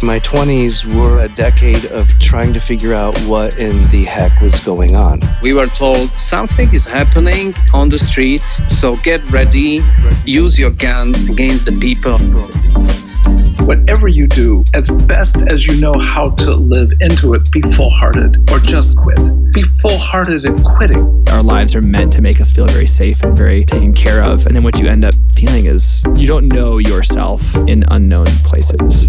My 20s were a decade of trying to figure out what in the heck was going on. We were told something is happening on the streets, so get ready, use your guns against the people. Whatever you do, as best as you know how to live into it, be full hearted or just quit. Be full hearted in quitting. Our lives are meant to make us feel very safe and very taken care of. And then what you end up feeling is you don't know yourself in unknown places.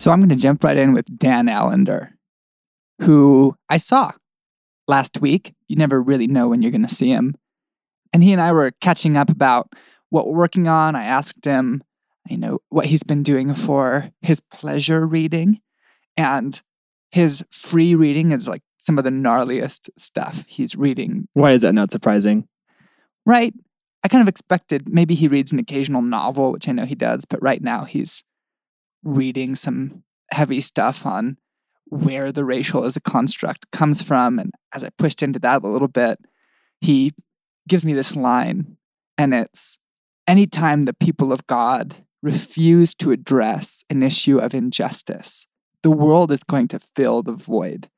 So I'm going to jump right in with Dan Allender, who I saw last week. You never really know when you're going to see him. And he and I were catching up about what we're working on. I asked him, you know, what he's been doing for his pleasure reading. And his free reading is like some of the gnarliest stuff he's reading. Why is that not surprising? Right. I kind of expected maybe he reads an occasional novel, which I know he does, but right now he's reading some heavy stuff on where the racial as a construct comes from. And as I pushed into that a little bit, he gives me this line, and it's anytime the people of God refuse to address an issue of injustice, the world is going to fill the void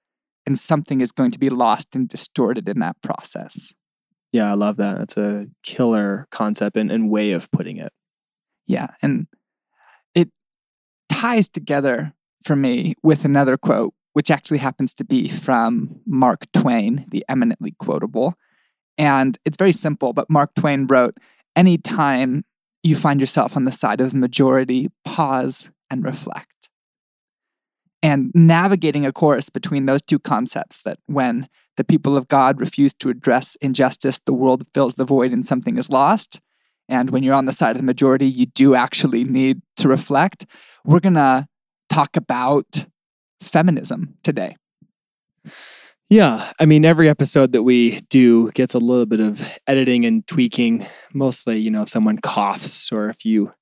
and something is going to be lost and distorted in that process. Yeah, I love that. That's a killer concept and, and way of putting it. Yeah. And ties together for me with another quote, which actually happens to be from Mark Twain, the eminently quotable. And it's very simple, but Mark Twain wrote Anytime you find yourself on the side of the majority, pause and reflect. And navigating a course between those two concepts that when the people of God refuse to address injustice, the world fills the void and something is lost. And when you're on the side of the majority, you do actually need to reflect we're going to talk about feminism today. Yeah, I mean, every episode that we do gets a little bit of editing and tweaking. Mostly, you know, if someone coughs or if you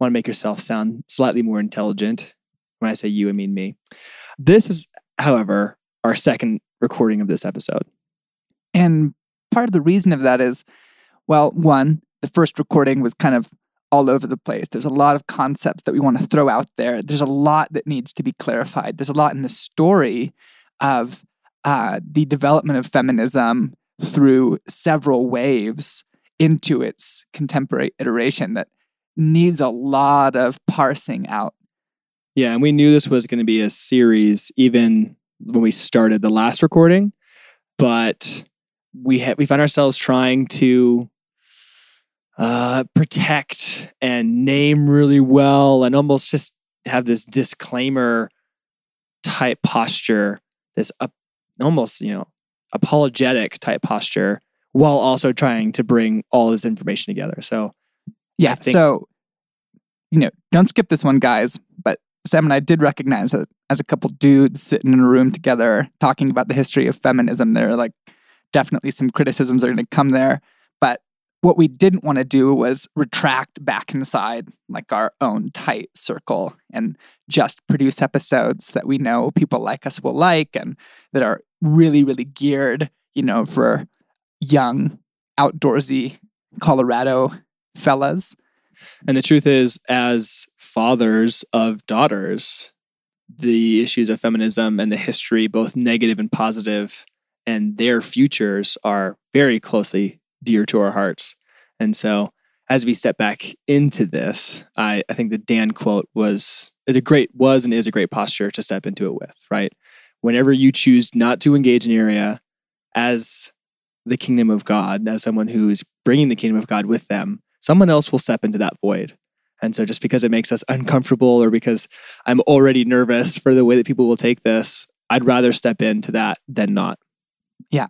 want to make yourself sound slightly more intelligent. When I say you, I mean me. This is, however, our second recording of this episode. And part of the reason of that is, well, one, the first recording was kind of all over the place. There's a lot of concepts that we want to throw out there. There's a lot that needs to be clarified. There's a lot in the story of uh, the development of feminism through several waves into its contemporary iteration that needs a lot of parsing out. Yeah, and we knew this was going to be a series even when we started the last recording, but we had we found ourselves trying to uh, protect and name really well and almost just have this disclaimer type posture, this up, almost, you know, apologetic type posture while also trying to bring all this information together. So, yeah. Think- so, you know, don't skip this one, guys. But Sam and I did recognize that as a couple dudes sitting in a room together talking about the history of feminism, there are like definitely some criticisms are going to come there. But what we didn't want to do was retract back inside like our own tight circle and just produce episodes that we know people like us will like and that are really, really geared, you know, for young, outdoorsy Colorado fellas. And the truth is, as fathers of daughters, the issues of feminism and the history, both negative and positive, and their futures are very closely dear to our hearts. And so as we step back into this, I, I think the Dan quote was is a great was and is a great posture to step into it with, right? Whenever you choose not to engage an area as the kingdom of God, as someone who is bringing the kingdom of God with them, someone else will step into that void. And so just because it makes us uncomfortable or because I'm already nervous for the way that people will take this, I'd rather step into that than not. Yeah.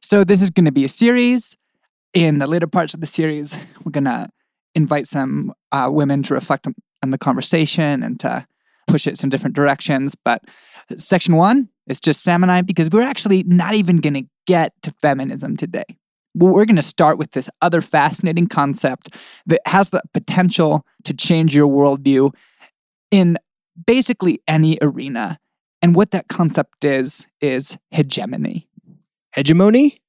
So this is going to be a series. In the later parts of the series, we're going to invite some uh, women to reflect on, on the conversation and to push it some different directions. But section one is just Sam and I because we're actually not even going to get to feminism today. We're going to start with this other fascinating concept that has the potential to change your worldview in basically any arena. And what that concept is, is hegemony. Hegemony?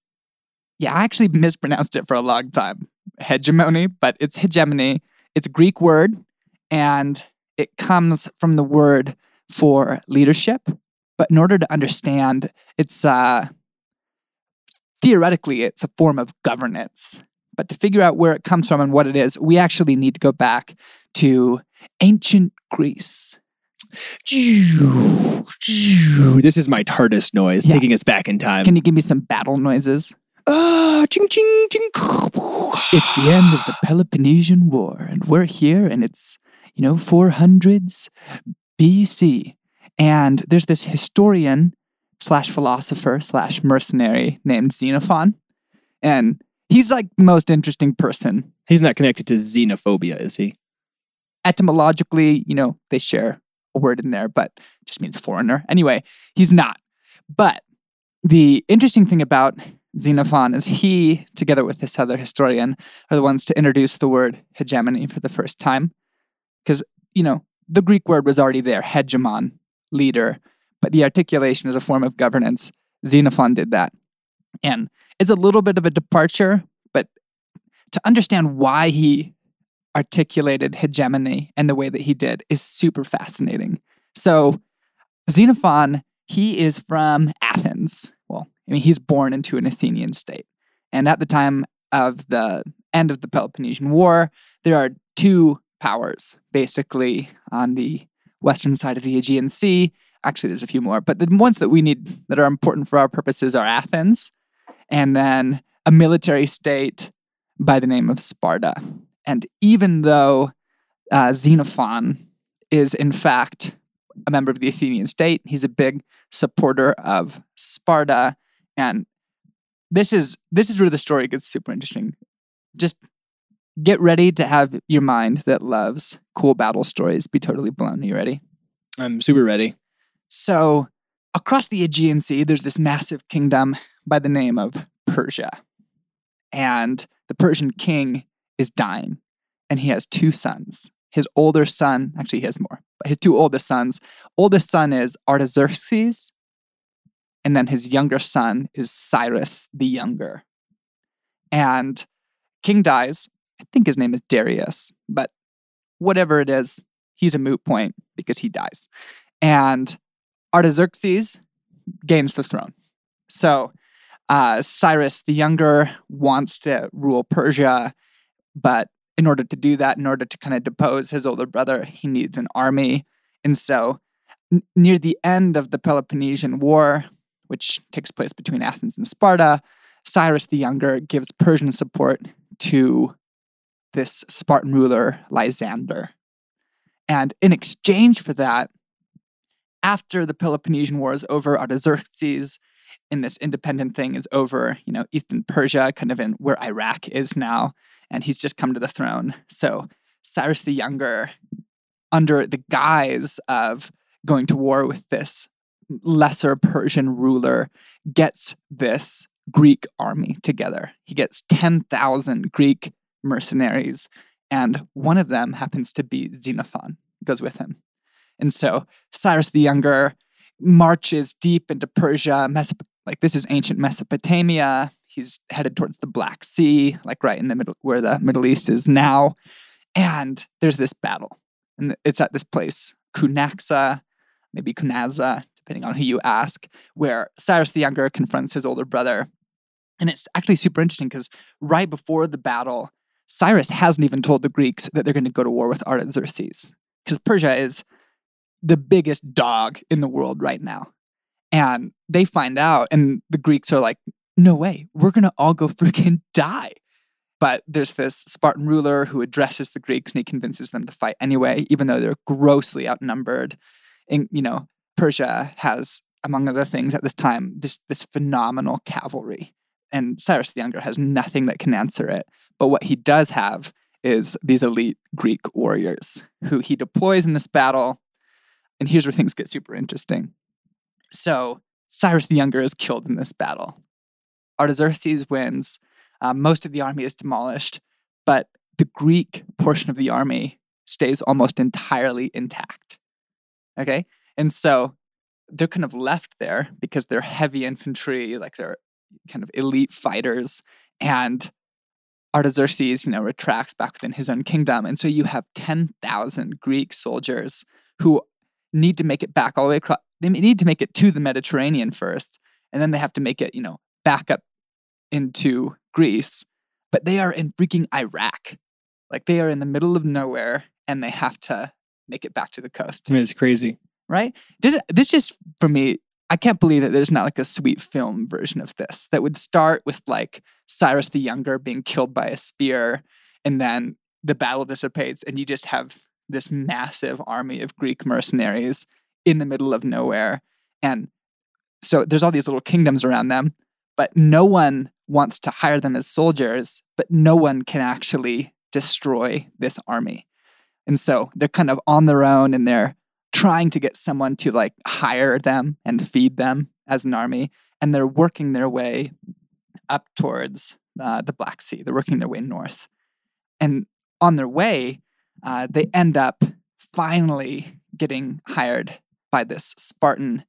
Yeah, I actually mispronounced it for a long time. Hegemony, but it's hegemony. It's a Greek word and it comes from the word for leadership. But in order to understand, it's uh, theoretically it's a form of governance. But to figure out where it comes from and what it is, we actually need to go back to ancient Greece. This is my TARDIS noise Yeah. taking us back in time. Can you give me some battle noises? Ah, ching, ching, ching. It's the end of the Peloponnesian War, and we're here, and it's, you know, 400s BC. And there's this historian slash philosopher slash mercenary named Xenophon. And he's like the most interesting person. He's not connected to xenophobia, is he? Etymologically, you know, they share a word in there, but just means foreigner. Anyway, he's not. But the interesting thing about Xenophon is he, together with this other historian, are the ones to introduce the word hegemony for the first time. Because, you know, the Greek word was already there, hegemon, leader, but the articulation is a form of governance. Xenophon did that. And it's a little bit of a departure, but to understand why he articulated hegemony and the way that he did is super fascinating. So, Xenophon, he is from Athens. I mean, he's born into an Athenian state. And at the time of the end of the Peloponnesian War, there are two powers basically on the western side of the Aegean Sea. Actually, there's a few more, but the ones that we need that are important for our purposes are Athens and then a military state by the name of Sparta. And even though uh, Xenophon is, in fact, a member of the Athenian state, he's a big supporter of Sparta. And this is this is where the story gets super interesting. Just get ready to have your mind that loves cool battle stories be totally blown. Are you ready? I'm super ready. So, across the Aegean Sea, there's this massive kingdom by the name of Persia. And the Persian king is dying, and he has two sons. His older son, actually, he has more, but his two oldest sons. Oldest son is Artaxerxes, and then his younger son is Cyrus the Younger. And king dies. I think his name is Darius, but whatever it is, he's a moot point because he dies. And Artaxerxes gains the throne. So uh, Cyrus the Younger wants to rule Persia, but in order to do that, in order to kind of depose his older brother, he needs an army. And so, n- near the end of the Peloponnesian War, which takes place between Athens and Sparta, Cyrus the Younger gives Persian support to this Spartan ruler, Lysander. And in exchange for that, after the Peloponnesian War is over, Artaxerxes in this independent thing is over, you know, Eastern Persia, kind of in where Iraq is now, and he's just come to the throne. So Cyrus the Younger, under the guise of going to war with this lesser Persian ruler, gets this Greek army together. He gets 10,000 Greek mercenaries, and one of them happens to be Xenophon, goes with him. And so Cyrus the Younger marches deep into Persia, Mesop- like this is ancient Mesopotamia. He's headed towards the Black Sea, like right in the middle where the Middle East is now. And there's this battle. And it's at this place, Cunaxa, maybe Cunaza, depending on who you ask, where Cyrus the Younger confronts his older brother. And it's actually super interesting because right before the battle, Cyrus hasn't even told the Greeks that they're going to go to war with Artaxerxes because Persia is the biggest dog in the world right now. And they find out, and the Greeks are like, no way, we're going to all go freaking die. But there's this Spartan ruler who addresses the Greeks and he convinces them to fight anyway, even though they're grossly outnumbered. And, you know, Persia has, among other things at this time, this, this phenomenal cavalry. And Cyrus the Younger has nothing that can answer it. But what he does have is these elite Greek warriors who he deploys in this battle. And here's where things get super interesting. So, Cyrus the Younger is killed in this battle. Artaxerxes wins. Uh, most of the army is demolished, but the Greek portion of the army stays almost entirely intact. Okay? And so they're kind of left there because they're heavy infantry, like they're kind of elite fighters. And Artaxerxes, you know, retracts back within his own kingdom. And so you have 10,000 Greek soldiers who need to make it back all the way across. They need to make it to the Mediterranean first, and then they have to make it, you know, back up into Greece. But they are in freaking Iraq. Like they are in the middle of nowhere and they have to make it back to the coast. I mean, it's crazy. Right? This, this just, for me, I can't believe that there's not like a sweet film version of this that would start with like Cyrus the Younger being killed by a spear and then the battle dissipates and you just have this massive army of Greek mercenaries in the middle of nowhere. And so there's all these little kingdoms around them, but no one wants to hire them as soldiers, but no one can actually destroy this army. And so they're kind of on their own and they're trying to get someone to like hire them and feed them as an army. And they're working their way up towards uh, the Black Sea. They're working their way north. And on their way, uh, they end up finally getting hired by this Spartan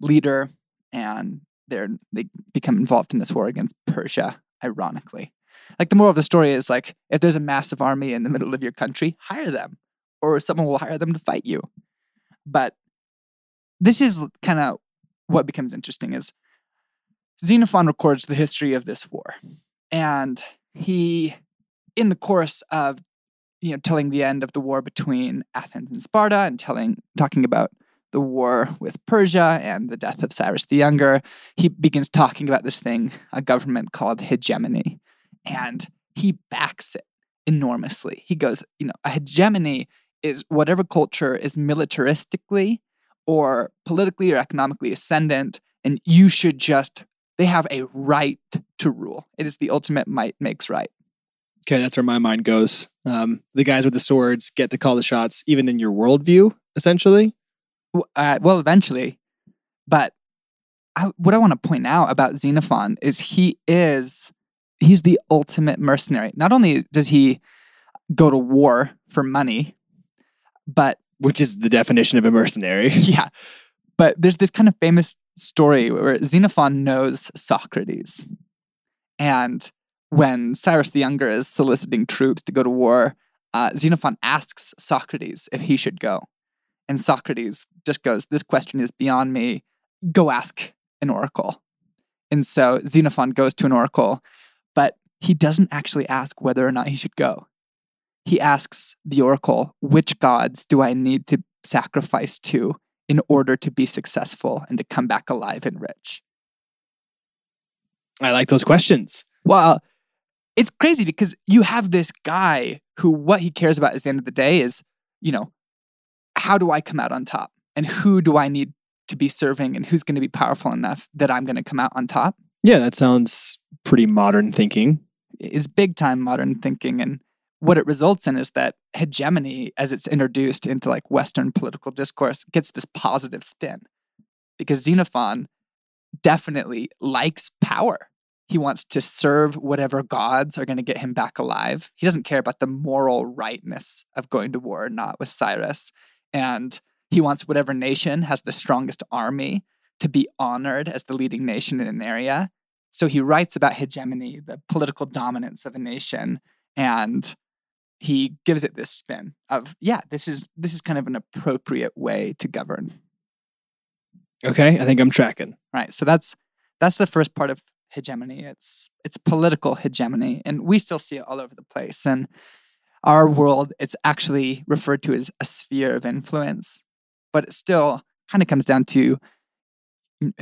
leader, and they're they become involved in this war against Persia. Ironically, like the moral of the story is like if there's a massive army in the middle of your country, hire them, or someone will hire them to fight you. But this is kind of what becomes interesting is Xenophon records the history of this war. And he, in the course of you know, telling the end of the war between Athens and Sparta and telling talking about the war with Persia and the death of Cyrus the Younger, he begins talking about this thing, a government called hegemony. And he backs it enormously. He goes, you know, a hegemony is whatever culture is militaristically or politically or economically ascendant, and you should just, they have a right to rule. It is the ultimate might makes right. Okay, that's where my mind goes. Um, the guys with the swords get to call the shots, even in your worldview, essentially. Uh, well, eventually. But I, what I want to point out about Xenophon is he is he's the ultimate mercenary. Not only does he go to war for money, but which is the definition of a mercenary. yeah. But there's this kind of famous story where Xenophon knows Socrates. And when Cyrus the Younger is soliciting troops to go to war, uh, Xenophon asks Socrates if he should go. And Socrates just goes, This question is beyond me. Go ask an oracle. And so Xenophon goes to an oracle, but he doesn't actually ask whether or not he should go he asks the oracle, Which gods do I need to sacrifice to in order to be successful and to come back alive and rich? I like those questions. Well, it's crazy because you have this guy who what he cares about at the end of the day is, you know, how do I come out on top? And who do I need to be serving and who's going to be powerful enough that I'm going to come out on top? Yeah, that sounds pretty modern thinking. It's big time modern thinking. And what it results in is that hegemony, as it's introduced into like Western political discourse, gets this positive spin because Xenophon definitely likes power. He wants to serve whatever gods are going to get him back alive. He doesn't care about the moral rightness of going to war not with Cyrus. And he wants whatever nation has the strongest army to be honored as the leading nation in an area. So he writes about hegemony, the political dominance of a nation, and he gives it this spin of yeah this is this is kind of an appropriate way to govern. Okay i think i'm tracking. Right so that's that's the first part of hegemony. It's it's political hegemony and we still see it all over the place and our world it's actually referred to as a sphere of influence but it still kind of comes down to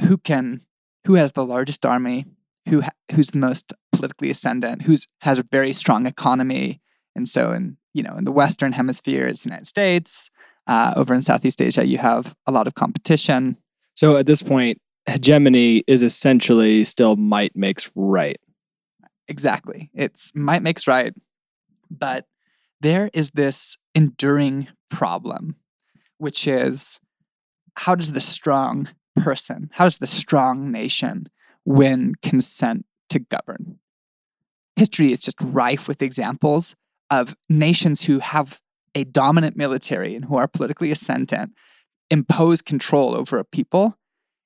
who can who has the largest army who who's the most politically ascendant who's has a very strong economy and so in you know in the Western Hemisphere, it's the United States. Uh, over in Southeast Asia, you have a lot of competition. So at this point, hegemony is essentially still might makes right. Exactly, it's might makes right, but there is this enduring problem, which is how does the strong person, how does the strong nation win consent to govern? History is just rife with examples of nations who have a dominant military and who are politically ascendant impose control over a people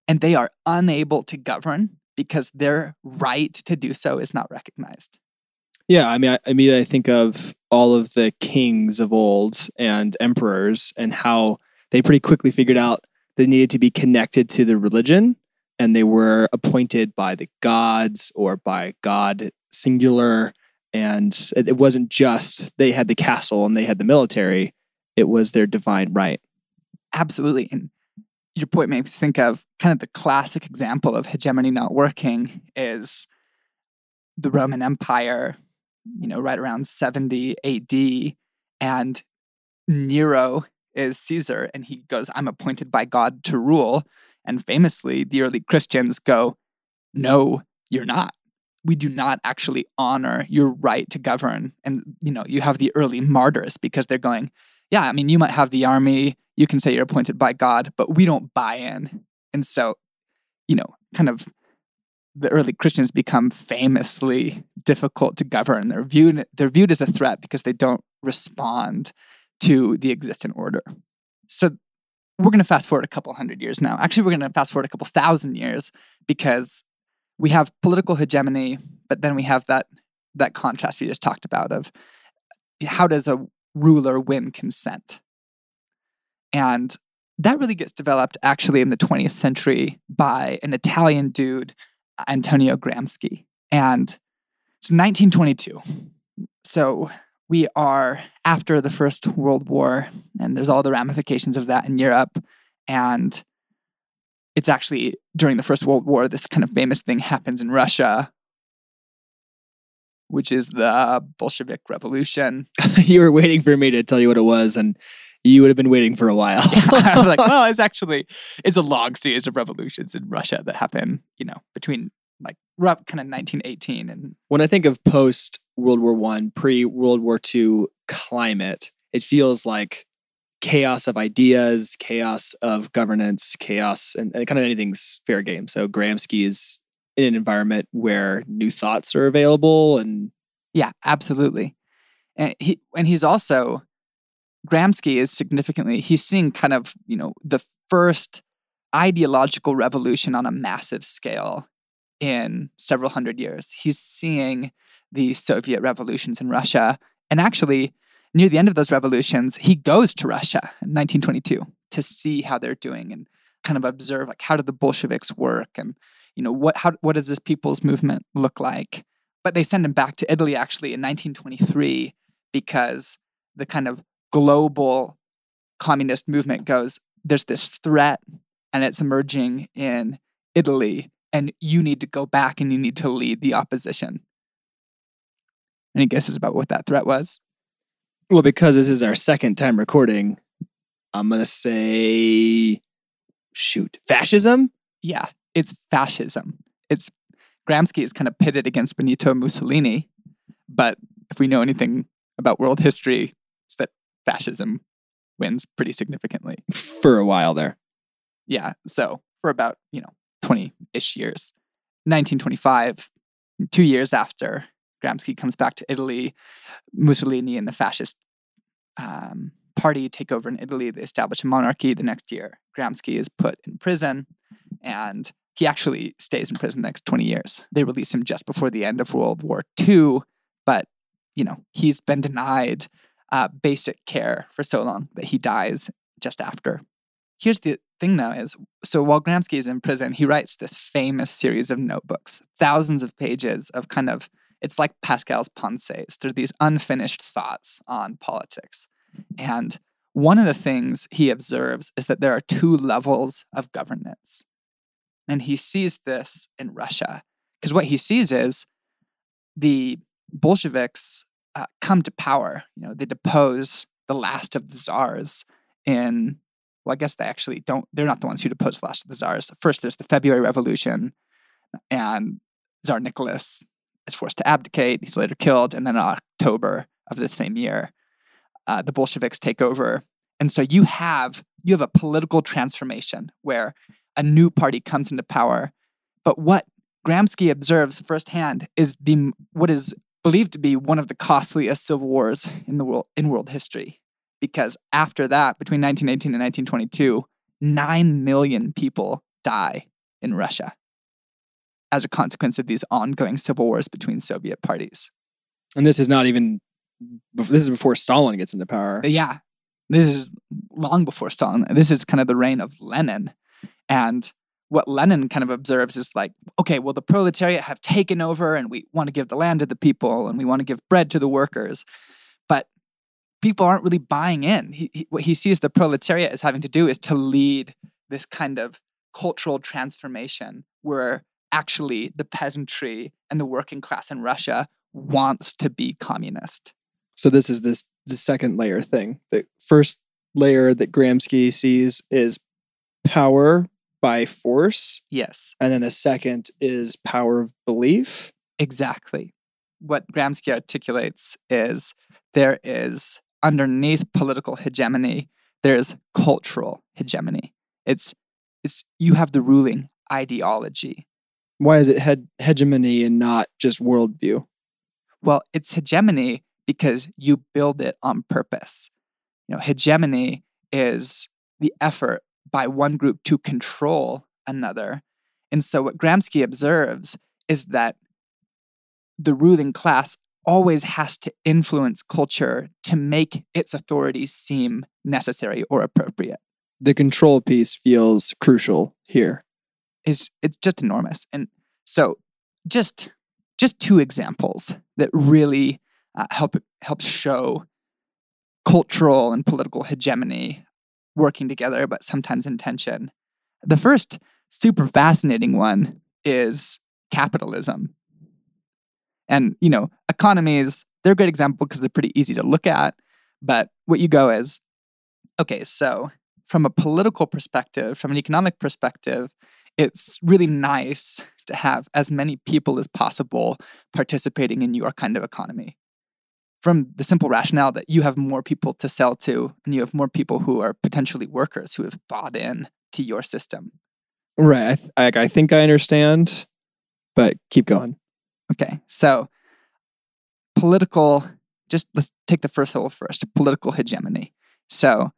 and they are unable to govern because their right to do so is not recognized. Yeah, I mean, I, I mean, I think of all of the kings of old and emperors and how they pretty quickly figured out they needed to be connected to the religion and they were appointed by the gods or by God singular. And it wasn't just they had the castle and they had the military, it was their divine right. Absolutely. And your point makes me think of kind of the classic example of hegemony not working is the Roman Empire, you know, right around 70 AD. And Nero is Caesar, and he goes, I'm appointed by God to rule. And famously, the early Christians go, No, you're not. We do not actually honor your right to govern. And, you know, you have the early martyrs because they're going, Yeah, I mean, you might have the army, you can say you're appointed by God, but we don't buy in. And so, you know, kind of the early Christians become famously difficult to govern. They're viewed they're viewed as a threat because they don't respond to the existent order. So we're going to fast forward a couple hundred years now. Actually, we're going to fast forward a couple thousand years because we have political hegemony, but then we have that that contrast we just talked about of how does a ruler win consent? And that really gets developed actually in the 20th century by an Italian dude, Antonio Gramsci. And it's 1922. So we are after the First World War, and there's all the ramifications of that in Europe. And it's actually during the First World War, this kind of famous thing happens in Russia, which is the Bolshevik Revolution. you were waiting for me to tell you what it was, and you would have been waiting for a while. I was like, well, it's actually it's a long series of revolutions in Russia that happen, you know, between like rough kind of 1918 and when I think of post World War One, pre World War Two climate, it feels like chaos of ideas, chaos of governance, chaos, and, and kind of anything's fair game. So Gramsci is in an environment where new thoughts are available, and yeah, absolutely. And he and he's also Gramsci is significantly he's seeing kind of you know the first ideological revolution on a massive scale in several hundred years. He's seeing the Soviet revolutions in Russia. And actually, near the end of those revolutions, he goes to Russia in 1922 to see how they're doing and kind of observe like how do the Bolsheviks work and you know what how what does this people's movement look like? But they send him back to Italy actually in 1923 because the kind of global communist movement goes there's this threat and it's emerging in Italy and you need to go back and you need to lead the opposition. Any guesses about what that threat was? Well, because this is our second time recording, I'm going to say, shoot, fascism? Yeah, it's fascism. It's Gramsci is kind of pitted against Benito Mussolini, but if we know anything about world history, it's that fascism wins pretty significantly. For a while there. Yeah. So for about, you know, 20 ish years. 1925, two years after Gramsci comes back to Italy, Mussolini and the fascist um, party take over in Italy. They establish a monarchy. The next year, Gramsci is put in prison and he actually stays in prison the next 20 years. They release him just before the end of World War II, but you know, he's been denied uh, basic care for so long that he dies just after. Here's the thing though is so while Gramsci is in prison, he writes this famous series of notebooks, thousands of pages of kind of it's like Pascal's Pensées. They're these unfinished thoughts on politics. And one of the things he observes is that there are two levels of governance. And he sees this in Russia. Because what he sees is the Bolsheviks uh, come to power. You know, they depose the last of the czars in well, I guess they actually don't, they're not the ones who depose the last of the czars. First, there's the February Revolution, and Tsar Nicholas is forced to abdicate. He's later killed. And then in October of the same year, uh, the Bolsheviks take over. And so you have you have a political transformation where a new party comes into power. But what Gramsci observes firsthand is the what is believed to be one of the costliest civil wars in the world in world history because after that, between 1918 and 1922, 9 million people die in Russia as a consequence of these ongoing civil wars between Soviet parties. And this is not even. This is before Stalin gets into power. Yeah, this is long before Stalin. This is kind of the reign of Lenin. And what Lenin kind of observes is like, okay, well, the proletariat have taken over and we want to give the land to the people and we want to give bread to the workers. But people aren't really buying in. He, he, what he sees the proletariat as having to do is to lead this kind of cultural transformation where actually the peasantry and the working class in Russia wants to be communist. So this is this the second layer thing. The first layer that Gramsci sees is power by force, Yes. and then the second is power of belief. Exactly. What Gramsci articulates is there is underneath political hegemony, there's cultural hegemony. It's it's you have the ruling ideology. Why is it head, hegemony and not just worldview? Well, it's hegemony because you build it on purpose. You know, hegemony is the effort by one group to control another. And so what Gramsci observes is that the ruling class always has to influence culture to make its authorities seem necessary or appropriate. The control piece feels crucial here. Is it's just enormous. And so just just two examples that really uh, help help show cultural and political hegemony working together but sometimes in tension. The first super fascinating one is capitalism. And, you know, economies, they're a great example because they're pretty easy to look at. But what you go is, okay, so from a political perspective, from an economic perspective, it's really nice to have as many people as possible participating in your kind of economy. From the simple rationale that you have more people to sell to, and you have more people who are potentially workers who have bought in to your system. Right. I, th- I, think I understand, but keep going. Okay, so political, just let's take the first level first political hegemony. So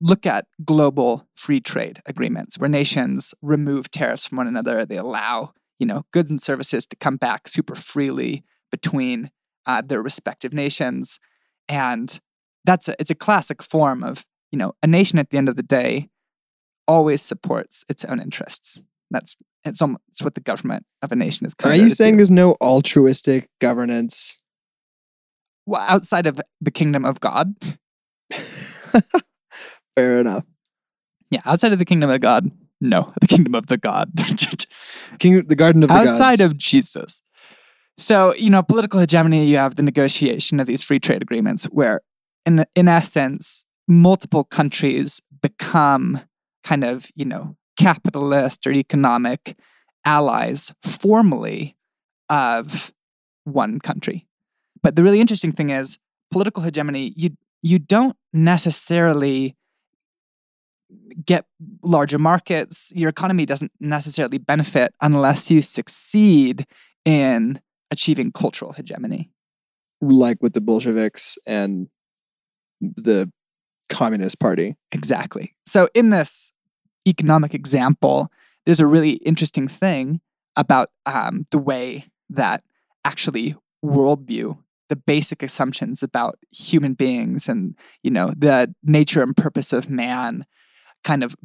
look at global free trade agreements where nations remove tariffs from one another. They allow, you know, goods and services to come back super freely between uh, their respective nations. And that's a, it's a classic form of, you know, a nation at the end of the day always supports its own interests. That's it's almost it's what the government of a nation is. Are you saying there's no altruistic governance? well, outside of the kingdom of God? Fair enough. Yeah, outside of the kingdom of God, no, the kingdom of the God. King, the Garden of the outside Gods. of Jesus. So, you know, political hegemony, you have the negotiation of these free trade agreements where, in, in essence, multiple countries become kind of, you know, capitalist or economic allies formally of one country. But the really interesting thing is political hegemony, you you don't necessarily get larger markets. Your economy doesn't necessarily benefit unless you succeed in achieving cultural hegemony. like with the Bolsheviks and the Communist Party. Exactly. So, in this economic example, there's a really interesting thing about um, the way that actually worldview, the basic assumptions about human beings and you know the nature and purpose of man, kind of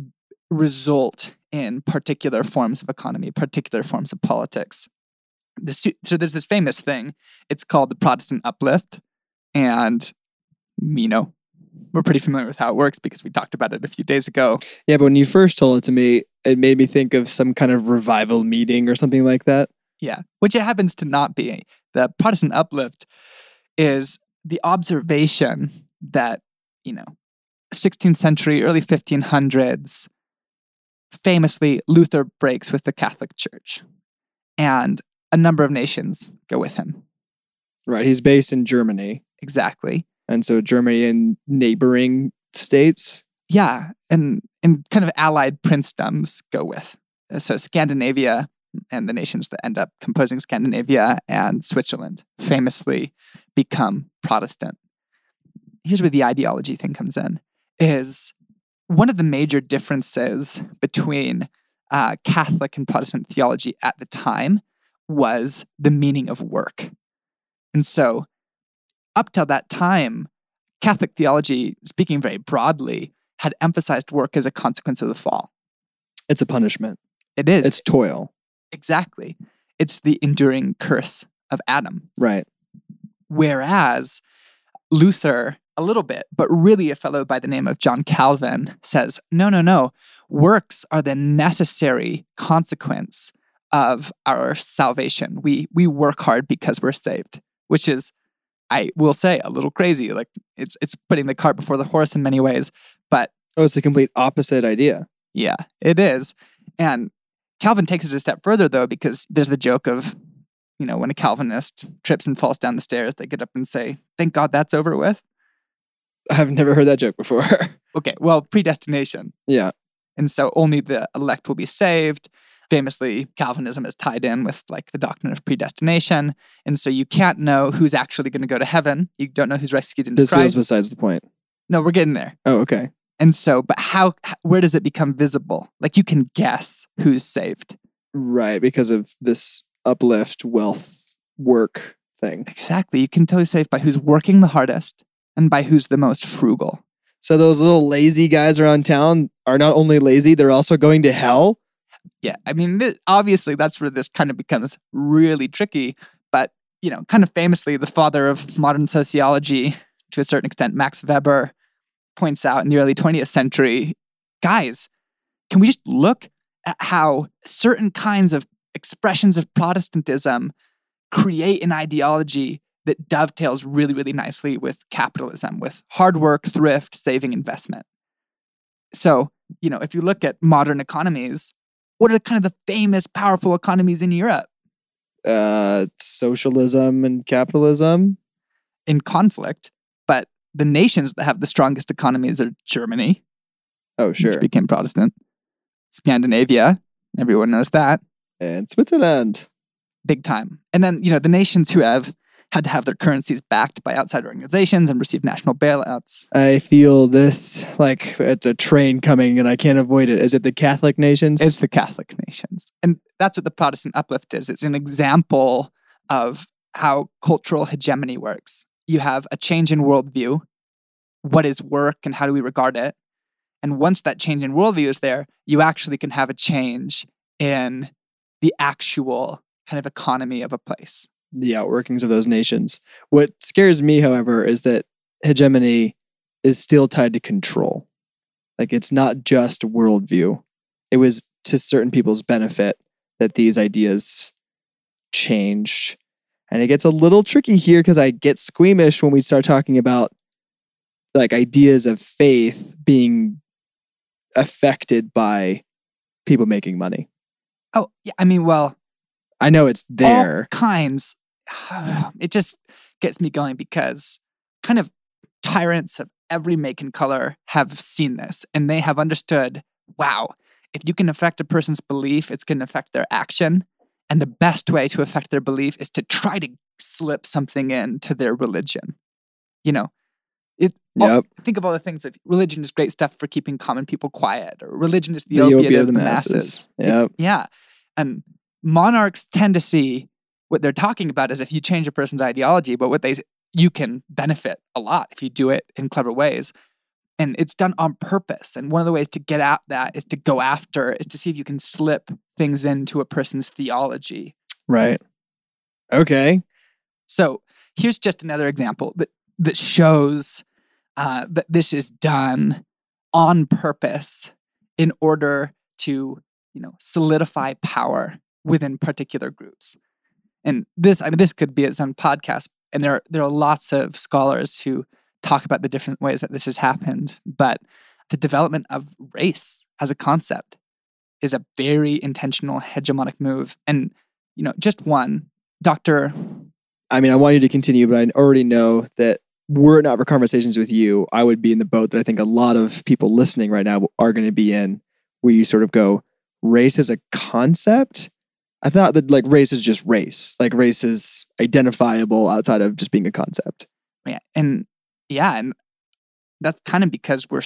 result in particular forms of economy, particular forms of politics. So there's this famous thing. It's called the Protestant uplift, and you know we're pretty familiar with how it works because we talked about it a few days ago. Yeah, but when you first told it to me, it made me think of some kind of revival meeting or something like that. Yeah, which it happens to not be. The Protestant uplift is the observation that, you know, 16th century, early 1500s, famously, Luther breaks with the Catholic Church. And a number of nations go with him. Right. He's based in Germany. Exactly. And so Germany and neighboring states. Yeah, and and kind of allied princedoms go with. Uh, So Scandinavia and the nations that end up composing Scandinavia and Switzerland famously become Protestant. Here's where the ideology thing comes in. Is one of the major differences between uh, Catholic and Protestant theology at the time was the meaning of work. And so up till that time, Catholic theology, speaking very broadly, had emphasized work as a consequence of the fall. It's a punishment. It is. It's toil. exactly. It's the enduring curse of Adam. Right. Whereas Luther, a little bit, but really a fellow by the name of John Calvin, says, no, no, no. Works are the necessary consequence of our salvation. We we work hard because we're saved, which is, I will say, a little crazy. Like it's it's putting the cart before the horse in many ways. But Oh, it's the complete opposite idea. yeah, it is. And Calvin takes it a step further though, because there's the joke of, you know, when a Calvinist trips and falls down the stairs, they get up and say, "Thank God that's over with." I've never heard that joke before. Okay, well, predestination. yeah. And so only the elect will be saved. Famously, Calvinism is tied in with like the doctrine of predestination. And so you can't know who's actually going to go to heaven. You don't know who's rescued into This Christ. besides the point. no, we're getting there. Oh, okay. And so, but how, where does it become visible? Like you can guess who's saved. Right. Because of this uplift, wealth, work thing. Exactly. You can tell who's saved by who's working the hardest and by who's the most frugal. So those little lazy guys around town are not only lazy, they're also going to hell. Yeah. I mean, th- obviously, that's where this kind of becomes really tricky. But, you know, kind of famously, the father of modern sociology, to a certain extent, Max Weber, points out in the early 20th century guys, can we just look at how certain kinds of expressions of Protestantism create an ideology that dovetails really, really nicely with capitalism, with hard work, thrift, saving, investment. So, you know, if you look at modern economies, what are kind of the famous, powerful economies in Europe Uh, socialism and capitalism. in conflict? But the nations that have the strongest economies are Germany, Oh, sure. which became Protestant, Scandinavia, everyone knows that, And Switzerland. big time. And then, you know, the nations who have had to have their currencies backed by outside organizations and receive national bailouts. I feel this like it's a train coming and I can't avoid it. Is it the Catholic nations? It's the Catholic nations. And that's what the Protestant uplift is. It's an example of how cultural hegemony works. You have a change in worldview. What is work and how do we regard it? And once that change in worldview is there, you actually can have a change in the actual kind of economy of a place. The outworkings of those nations. What scares me, however, is that hegemony is still tied to control. Like it's not just worldview. It was to certain people's benefit that these ideas changed. And it gets a little tricky here because I get squeamish when we start talking about like ideas of faith being affected by people making money. Oh, yeah. I mean, well, I know it's there. all kinds. It just gets me going because kind of tyrants of every make and color have seen this and they have understood wow, if you can affect a person's belief, it's going to affect their action. And the best way to affect their belief is to try to slip something into their religion. You know, it, all- Yep. think of all the things that religion is great stuff for keeping common people quiet, or religion is the, The opiate, of, the masses. Yep. Yeah. And monarchs tend to see what they're talking about is if you change a person's ideology, but what they you can benefit a lot if you do it in clever ways. And it's done on purpose. And one of the ways to get at that is to go after, is to see if you can slip things into a person's theology. Right. Okay. So here's just another example that that shows uh, that this is done on purpose in order to you know solidify power within particular groups. And this, I mean, this could be its own podcast. And there, are, there are lots of scholars who talk about the different ways that this has happened. But the development of race as a concept is a very intentional hegemonic move. And you know, just one, Dr. I mean, I want you to continue, but I already know that were it not for conversations with you, I would be in the boat that I think a lot of people listening right now are going to be in, where you sort of go, race as a concept. I thought that like race is just race, like race is identifiable outside of just being a concept. Yeah, and yeah, and that's kind of because we're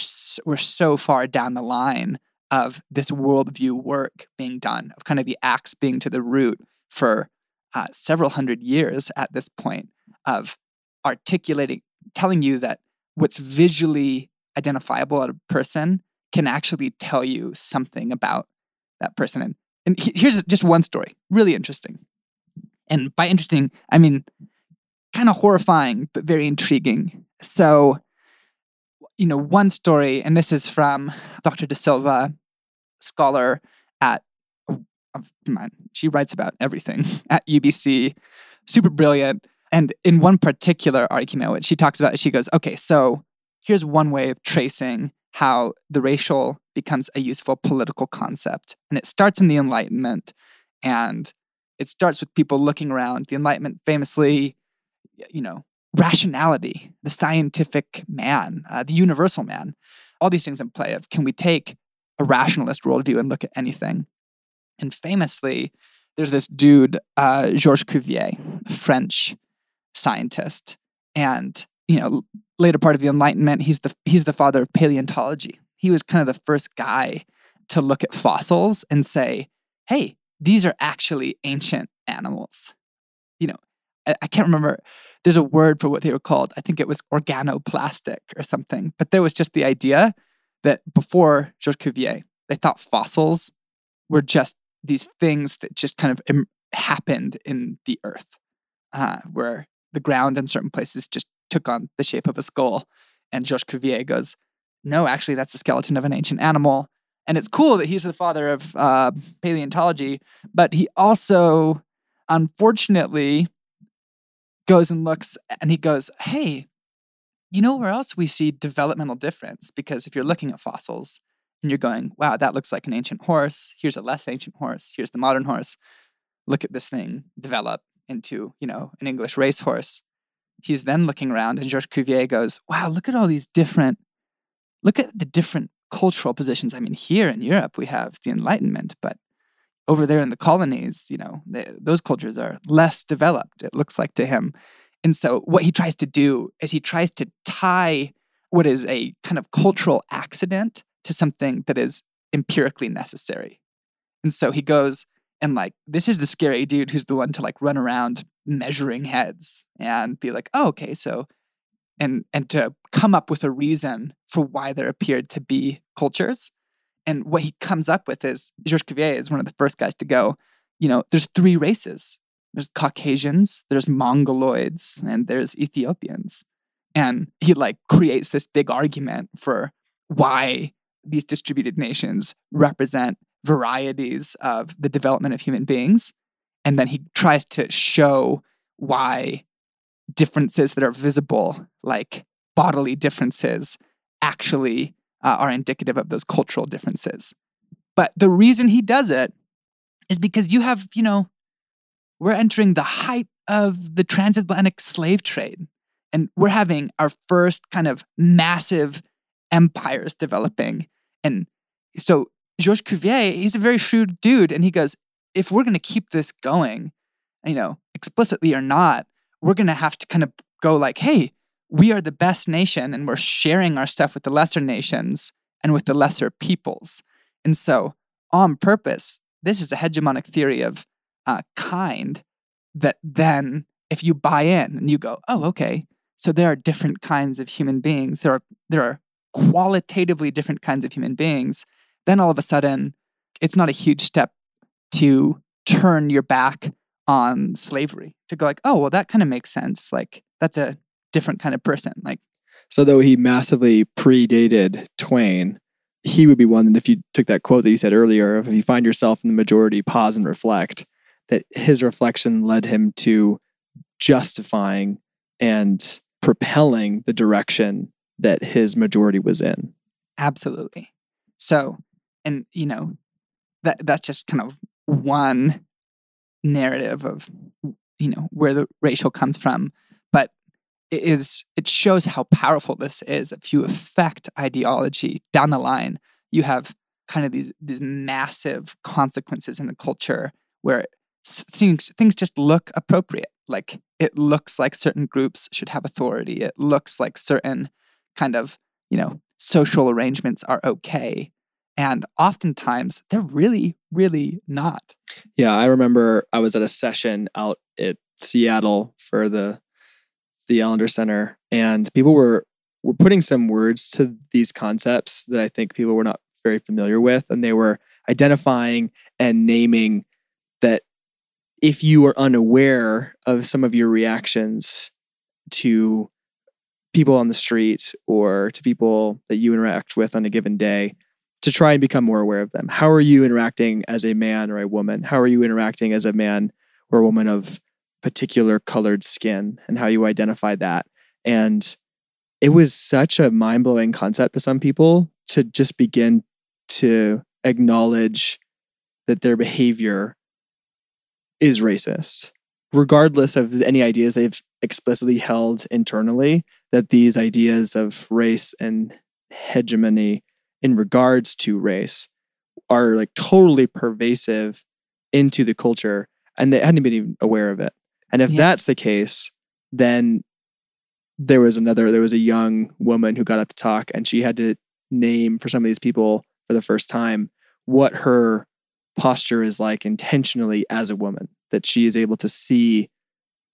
we're so far down the line of this worldview work being done, of kind of the axe being to the root for uh, several hundred years at this point of articulating, telling you that what's visually identifiable at a person can actually tell you something about that person. And, and here's just one story, really interesting. And by interesting, I mean kind of horrifying, but very intriguing. So, you know, one story, and this is from Dr. De Silva, scholar at, she writes about everything at UBC, super brilliant. And in one particular argument, what she talks about, she goes, okay, so here's one way of tracing how the racial becomes a useful political concept. And it starts in the Enlightenment, and it starts with people looking around. The Enlightenment famously, you know, rationality, the scientific man, uh, the universal man, all these things in play of can we take a rationalist worldview and look at anything? And famously, there's this dude, uh, Georges Cuvier, French scientist, and you know, later part of the Enlightenment, he's the he's the father of paleontology. He was kind of the first guy to look at fossils and say, "Hey, these are actually ancient animals." You know, I, I can't remember. There's a word for what they were called. I think it was organoplastic or something. But there was just the idea that before Georges Cuvier, they thought fossils were just these things that just kind of Im- happened in the earth, uh, where the ground in certain places just took on the shape of a skull. And Georges Cuvier goes, No, actually, that's the skeleton of an ancient animal. And it's cool that he's the father of uh, paleontology, but he also, unfortunately, goes and looks and he goes, Hey, you know where else we see developmental difference? Because if you're looking at fossils and you're going, wow, that looks like an ancient horse. Here's a less ancient horse. Here's the modern horse. Look at this thing develop into, you know, an English racehorse. He's then looking around and Georges Cuvier goes, wow, look at all these different, look at the different cultural positions. I mean, here in Europe, we have the Enlightenment, but over there in the colonies, you know, they, those cultures are less developed, it looks like to him. And so, what he tries to do is he tries to tie what is a kind of cultural accident to something that is empirically necessary. And so he goes and like, this is the scary dude who's the one to like run around measuring heads and be like, oh, okay, so and and to come up with a reason for why there appeared to be cultures. And what he comes up with is Georges Cuvier is one of the first guys to go, you know, there's three races. There's Caucasians, there's Mongoloids, and there's Ethiopians. And he like creates this big argument for why these distributed nations represent varieties of the development of human beings. And then he tries to show why differences that are visible, like bodily differences, actually uh, are indicative of those cultural differences. But the reason he does it is because you have, you know, we're entering the height of the transatlantic slave trade. And we're having our first kind of massive empires developing. And so Georges Cuvier, he's a very shrewd dude. And he goes, if we're going to keep this going, you know, explicitly or not, we're going to have to kind of go like, hey, we are the best nation and we're sharing our stuff with the lesser nations and with the lesser peoples. And so, on purpose, this is a hegemonic theory of uh, kind that then, if you buy in and you go, oh, okay, so there are different kinds of human beings, there are, there are qualitatively different kinds of human beings then all of a sudden, it's not a huge step to turn your back on slavery to go like, oh, well, that kind of makes sense. Like that's a different kind of person. Like, so though he massively predated Twain, he would be one that if you took that quote that you said earlier, if you find yourself in the majority, pause and reflect, that his reflection led him to justifying and propelling the direction that his majority was in. Absolutely. So and you know that that's just kind of one narrative of you know where the racial comes from but it is it shows how powerful this is if you affect ideology down the line you have kind of these these massive consequences in a culture where things things just look appropriate. Like it looks like certain groups should have authority. It looks like certain kind of you know social arrangements are okay and oftentimes they're really, really not. Yeah, I remember I was at a session out at Seattle for the the Allender Center, and people were were putting some words to these concepts that I think people were not very familiar with, and they were identifying and naming that if you are unaware of some of your reactions to people on the street or to people that you interact with on a given day, to try and become more aware of them. How are you interacting as a man or a woman? How are you interacting as a man or a woman of particular colored skin and how you identify that? And it was such a mind blowing concept to some people to just begin to acknowledge that their behavior is racist, regardless of any ideas they've explicitly held internally, that these ideas of race and hegemony in regards to race are like totally pervasive into the culture and they hadn't been even aware of it. And if yes. that's the case, then there was another, there was a young woman who got up to talk and she had to name for some of these people for the first time what her posture is like intentionally as a woman, that she is able to see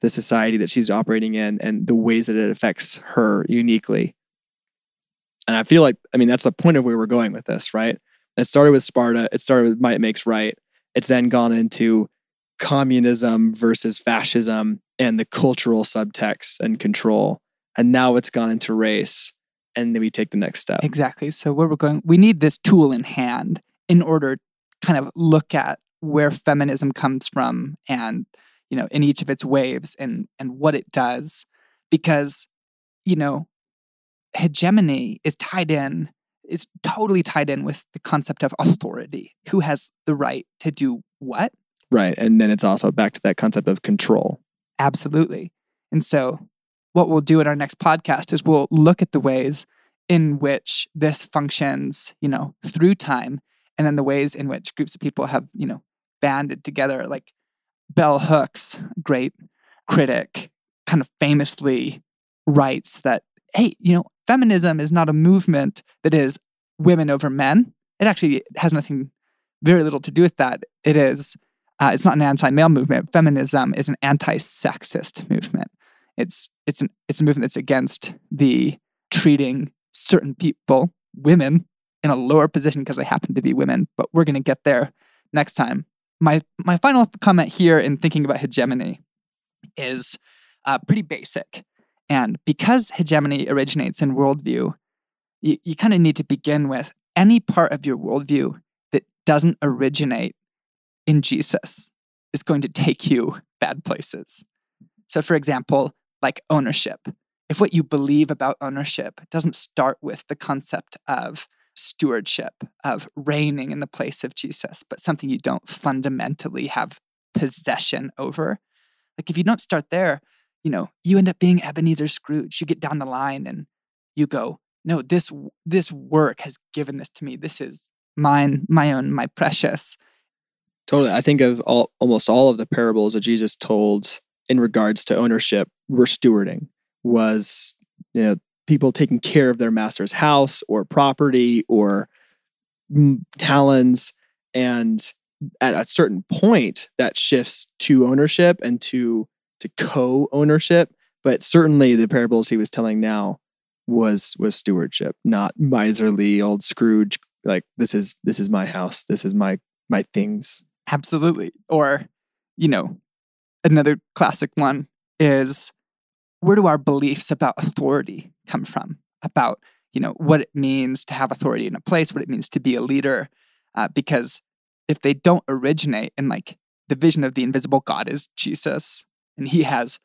the society that she's operating in and the ways that it affects her uniquely. And I feel like, I mean, that's the point of where we're going with this, right? It started with Sparta, it started with Might Makes Right. It's then gone into communism versus fascism and the cultural subtext and control. And now it's gone into race. And then we take the next step. Exactly. So, where we're going, we need this tool in hand in order to kind of look at where feminism comes from and you know in each of its waves and and what it does because you know hegemony is tied in is totally tied in with the concept of authority who has the right to do what. Right and then it's also back to that concept of control. Absolutely. And so what we'll do in our next podcast is we'll look at the ways in which this functions you know through time and then the ways in which groups of people have you know banded together like bell hooks great critic kind of famously writes that hey you know feminism is not a movement that is women over men. It actually has nothing very little to do with that. It is uh, it's not an anti-male movement. Feminism is an anti-sexist movement. It's it's an it's a movement that's against the treating certain people women in a lower position because they happen to be women, but we're going to get there next time. My my final comment here in thinking about hegemony is uh, pretty basic, and because hegemony originates in worldview, you, you kind of need to begin with any part of your worldview that doesn't originate in Jesus is going to take you bad places. So, for example, like ownership. If what you believe about ownership doesn't start with the concept of stewardship of reigning in the place of Jesus, but something you don't fundamentally have possession over. Like if you don't start there, you know, you end up being Ebenezer Scrooge. You get down the line and you go, no, this this work has given this to me. This is mine, my own, my precious. Totally. I think of all almost all of the parables that Jesus told in regards to ownership were stewarding was you know people taking care of their master's house or property or talents. and at a certain point that shifts to ownership and to to co-ownership but certainly the parables he was telling now was was stewardship not miserly old scrooge like this is this is my house. This is my my things. Absolutely. Or you know another classic one is where do our beliefs about authority come from? About you know what it means to have authority in a place, what it means to be a leader, uh, because if they don't originate in like the vision of the invisible God is Jesus, and He has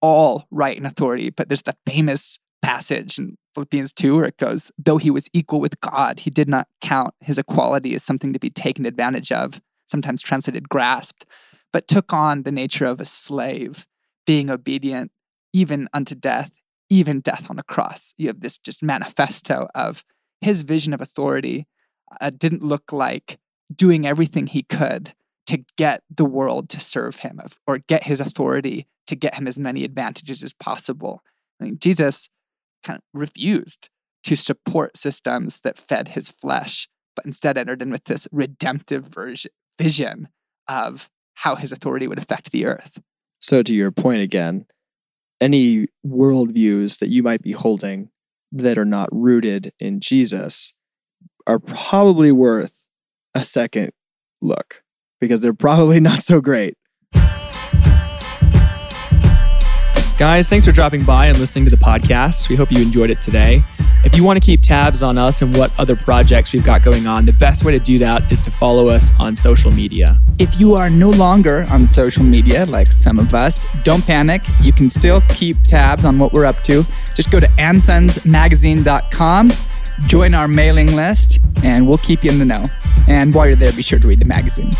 all right and authority, but there's the famous passage in Philippians 2 where it goes, though he was equal with God, he did not count his equality as something to be taken advantage of, sometimes translated grasped, but took on the nature of a slave, being obedient even unto death, even death on a cross. You have this just manifesto of his vision of authority uh, didn't look like doing everything he could to get the world to serve him or get his authority to get him as many advantages as possible. I mean, Jesus kind of refused to support systems that fed his flesh, but instead entered in with this redemptive version, vision of how his authority would affect the earth. So, to your point again, any worldviews that you might be holding that are not rooted in Jesus are probably worth a second look because they're probably not so great. Guys, thanks for dropping by and listening to the podcast. We hope you enjoyed it today. If you want to keep tabs on us and what other projects we've got going on, the best way to do that is to follow us on social media. If you are no longer on social media, like some of us, don't panic. You can still keep tabs on what we're up to. Just go to ansonsmagazine.com, join our mailing list, and we'll keep you in the know. And while you're there, be sure to read the magazine.